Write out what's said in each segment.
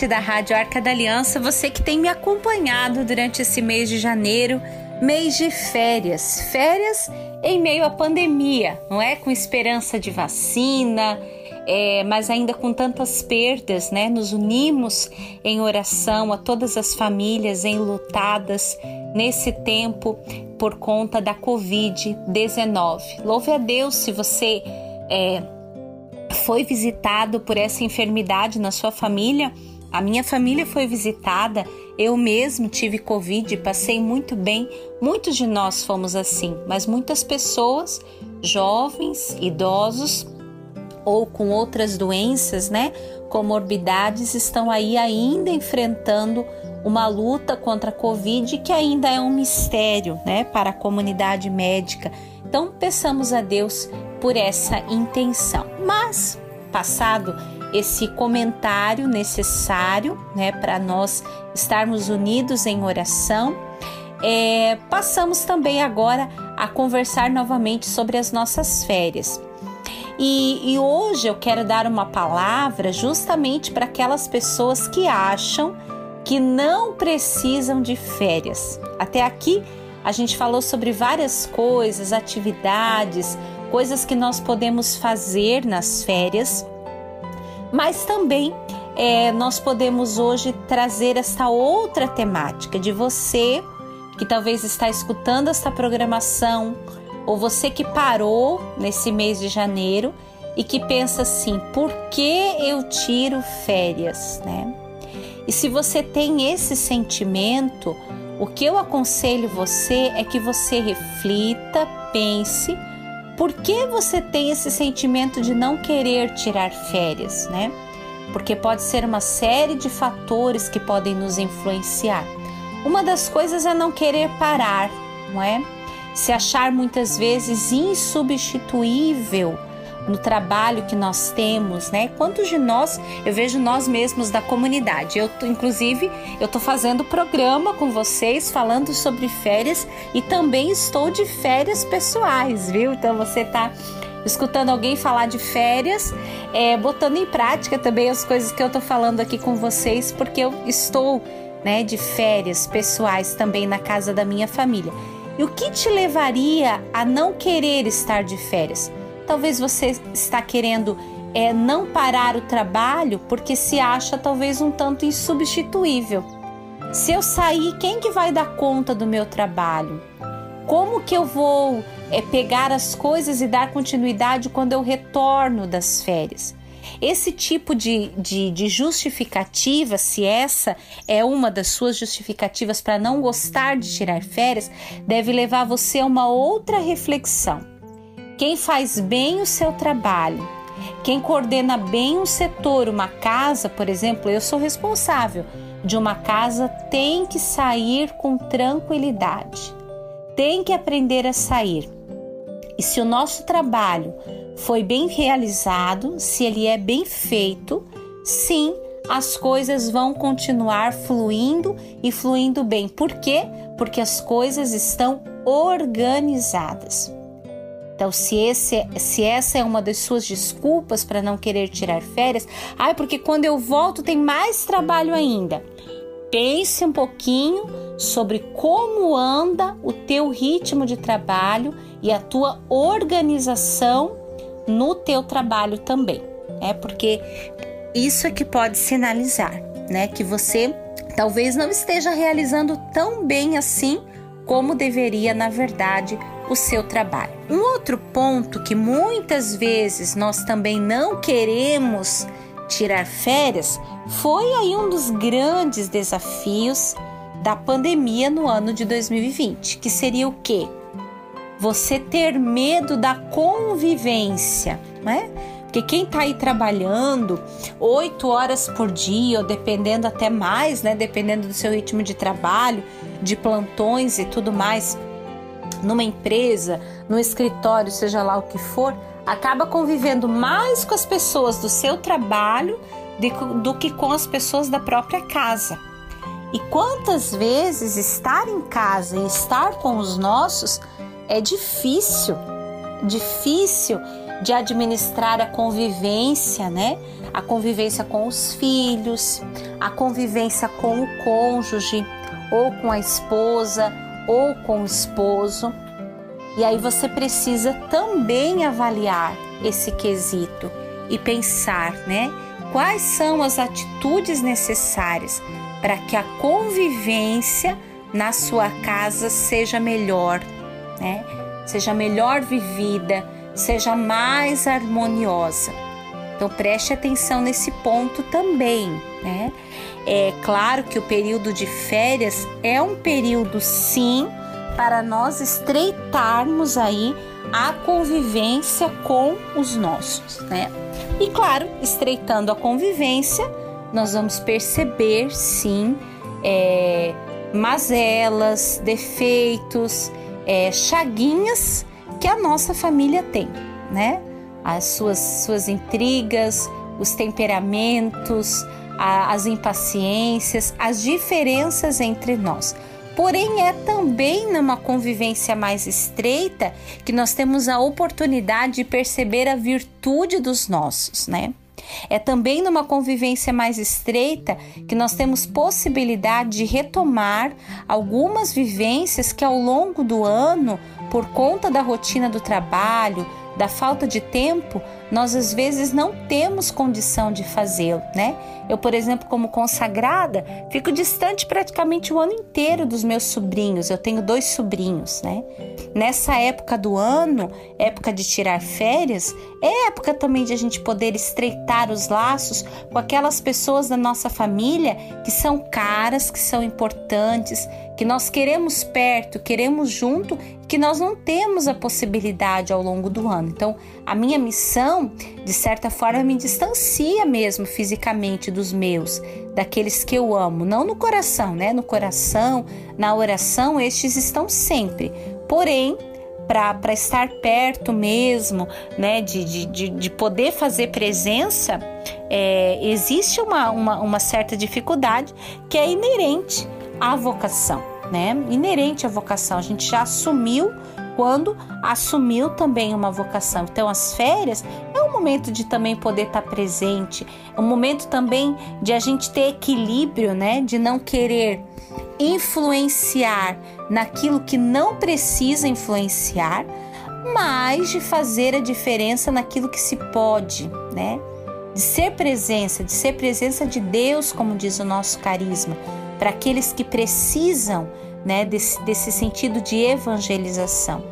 ouvinte da Rádio Arca da Aliança, você que tem me acompanhado durante esse mês de janeiro, mês de férias. Férias em meio à pandemia, não é? Com esperança de vacina, é, mas ainda com tantas perdas, né? Nos unimos em oração a todas as famílias enlutadas nesse tempo por conta da Covid-19. Louve a Deus se você é, foi visitado por essa enfermidade na sua família. A minha família foi visitada, eu mesmo tive Covid, passei muito bem. Muitos de nós fomos assim, mas muitas pessoas, jovens, idosos ou com outras doenças, né, comorbidades, estão aí ainda enfrentando uma luta contra a Covid que ainda é um mistério, né, para a comunidade médica. Então, peçamos a Deus por essa intenção. Mas, passado esse comentário necessário, né, para nós estarmos unidos em oração, é, passamos também agora a conversar novamente sobre as nossas férias. E, e hoje eu quero dar uma palavra justamente para aquelas pessoas que acham que não precisam de férias. Até aqui a gente falou sobre várias coisas, atividades, coisas que nós podemos fazer nas férias, mas também é, nós podemos hoje trazer essa outra temática de você que talvez está escutando esta programação ou você que parou nesse mês de janeiro e que pensa assim: por que eu tiro férias, né? E se você tem esse sentimento, o que eu aconselho você é que você reflita, pense por que você tem esse sentimento de não querer tirar férias, né? Porque pode ser uma série de fatores que podem nos influenciar. Uma das coisas é não querer parar, não é? Se achar muitas vezes insubstituível no trabalho que nós temos, né? Quantos de nós, eu vejo nós mesmos da comunidade. Eu inclusive, eu tô fazendo programa com vocês falando sobre férias e também estou de férias pessoais, viu? Então você tá escutando alguém falar de férias, é, botando em prática também as coisas que eu tô falando aqui com vocês, porque eu estou, né, de férias pessoais também na casa da minha família. E o que te levaria a não querer estar de férias? Talvez você está querendo é, não parar o trabalho porque se acha talvez um tanto insubstituível. Se eu sair, quem que vai dar conta do meu trabalho? Como que eu vou é, pegar as coisas e dar continuidade quando eu retorno das férias? Esse tipo de, de, de, justificativa, se essa é uma das suas justificativas para não gostar de tirar férias, deve levar você a uma outra reflexão. Quem faz bem o seu trabalho, quem coordena bem um setor, uma casa, por exemplo, eu sou responsável de uma casa, tem que sair com tranquilidade, tem que aprender a sair. E se o nosso trabalho foi bem realizado, se ele é bem feito, sim, as coisas vão continuar fluindo e fluindo bem. Por quê? Porque as coisas estão organizadas. Então, se, esse, se essa é uma das suas desculpas para não querer tirar férias, ai, porque quando eu volto tem mais trabalho ainda. Pense um pouquinho sobre como anda o teu ritmo de trabalho e a tua organização no teu trabalho também, é porque isso é que pode sinalizar, né, que você talvez não esteja realizando tão bem assim como deveria, na verdade, o seu trabalho. Um outro ponto que muitas vezes nós também não queremos tirar férias foi aí um dos grandes desafios da pandemia no ano de 2020, que seria o quê? Você ter medo da convivência, né? Porque quem está aí trabalhando oito horas por dia, ou dependendo até mais, né? Dependendo do seu ritmo de trabalho, de plantões e tudo mais, numa empresa, no escritório, seja lá o que for, acaba convivendo mais com as pessoas do seu trabalho do que com as pessoas da própria casa. E quantas vezes estar em casa e estar com os nossos é difícil, difícil de administrar a convivência, né? A convivência com os filhos, a convivência com o cônjuge, ou com a esposa, ou com o esposo. E aí você precisa também avaliar esse quesito e pensar, né? Quais são as atitudes necessárias para que a convivência na sua casa seja melhor, né? Seja melhor vivida, seja mais harmoniosa. Então preste atenção nesse ponto também, né? É claro que o período de férias é um período sim para nós estreitarmos aí a convivência com os nossos, né? E claro, estreitando a convivência, nós vamos perceber sim é, mazelas, defeitos, é, chaguinhas que a nossa família tem, né? As suas, suas intrigas, os temperamentos, as impaciências, as diferenças entre nós. Porém, é também numa convivência mais estreita que nós temos a oportunidade de perceber a virtude dos nossos, né? É também numa convivência mais estreita que nós temos possibilidade de retomar algumas vivências que ao longo do ano, por conta da rotina do trabalho, da falta de tempo, nós às vezes não temos condição de fazê-lo, né? Eu, por exemplo, como consagrada, fico distante praticamente o ano inteiro dos meus sobrinhos. Eu tenho dois sobrinhos, né? Nessa época do ano, época de tirar férias, é época também de a gente poder estreitar os laços com aquelas pessoas da nossa família que são caras, que são importantes, que nós queremos perto, queremos junto, que nós não temos a possibilidade ao longo do ano. Então, a minha missão, de certa forma, me distancia mesmo fisicamente dos meus, daqueles que eu amo, não no coração, né? No coração, na oração, estes estão sempre. Porém, para estar perto mesmo, né, de, de, de poder fazer presença, é, existe uma, uma, uma certa dificuldade que é inerente à vocação, né? Inerente à vocação. A gente já assumiu quando assumiu também uma vocação. Então, as férias é um momento de também poder estar presente, é um momento também de a gente ter equilíbrio, né? De não querer influenciar naquilo que não precisa influenciar, mas de fazer a diferença naquilo que se pode, né? De ser presença, de ser presença de Deus, como diz o nosso carisma, para aqueles que precisam né, desse, desse sentido de evangelização.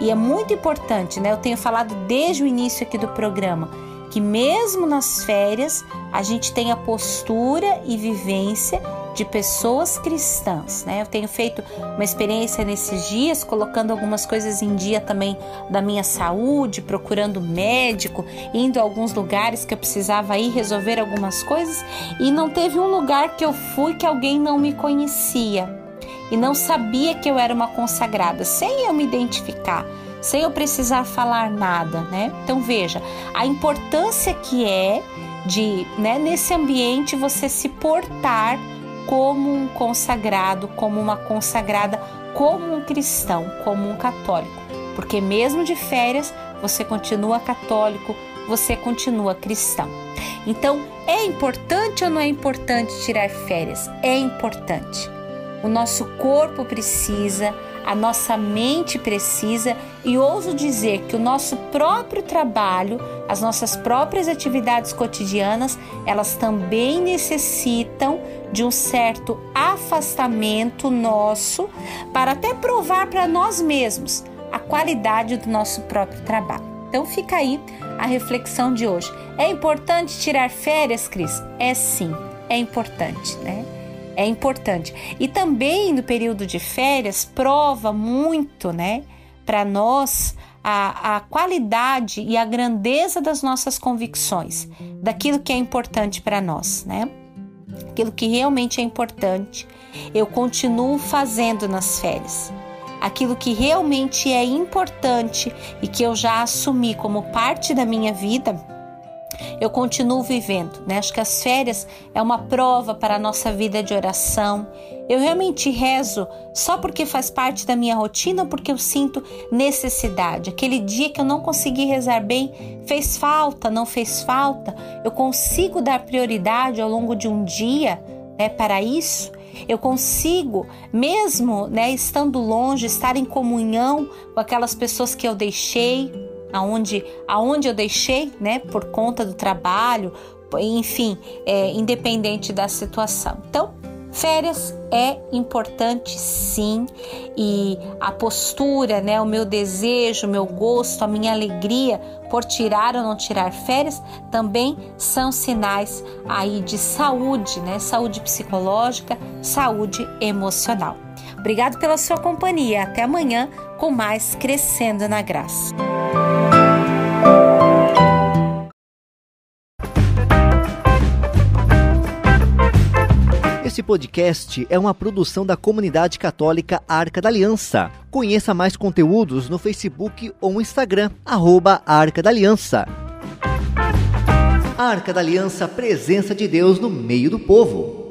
E é muito importante, né? Eu tenho falado desde o início aqui do programa que mesmo nas férias a gente tem a postura e vivência de pessoas cristãs, né? Eu tenho feito uma experiência nesses dias, colocando algumas coisas em dia também da minha saúde, procurando médico, indo a alguns lugares que eu precisava ir resolver algumas coisas e não teve um lugar que eu fui que alguém não me conhecia e não sabia que eu era uma consagrada, sem eu me identificar sem eu precisar falar nada, né? Então veja a importância que é de, né, nesse ambiente você se portar como um consagrado, como uma consagrada, como um cristão, como um católico. Porque mesmo de férias, você continua católico, você continua cristão. Então, é importante ou não é importante tirar férias? É importante. O nosso corpo precisa, a nossa mente precisa e ouso dizer que o nosso próprio trabalho, as nossas próprias atividades cotidianas, elas também necessitam de um certo afastamento nosso para até provar para nós mesmos a qualidade do nosso próprio trabalho. Então fica aí a reflexão de hoje. É importante tirar férias, Cris? É sim, é importante, né? É importante. E também no período de férias prova muito, né, para nós a, a qualidade e a grandeza das nossas convicções, daquilo que é importante para nós, né? Aquilo que realmente é importante, eu continuo fazendo nas férias. Aquilo que realmente é importante e que eu já assumi como parte da minha vida, eu continuo vivendo, né? Acho que as férias é uma prova para a nossa vida de oração, Eu realmente rezo só porque faz parte da minha rotina porque eu sinto necessidade? Aquele dia que eu não consegui rezar bem, fez falta, não fez falta? Eu consigo dar prioridade ao longo de um dia né, para isso? Eu consigo, mesmo né, estando longe, estar em comunhão com aquelas pessoas que eu deixei, aonde, aonde eu deixei, né, por conta do trabalho, enfim, é, independente da situação. Então, Férias é importante sim, e a postura, né, o meu desejo, o meu gosto, a minha alegria por tirar ou não tirar férias também são sinais aí de saúde, né? Saúde psicológica, saúde emocional. Obrigado pela sua companhia. Até amanhã com mais Crescendo na Graça. Esse podcast é uma produção da comunidade católica Arca da Aliança. Conheça mais conteúdos no Facebook ou Instagram, arroba Arca da Aliança. Arca da Aliança, presença de Deus no meio do povo.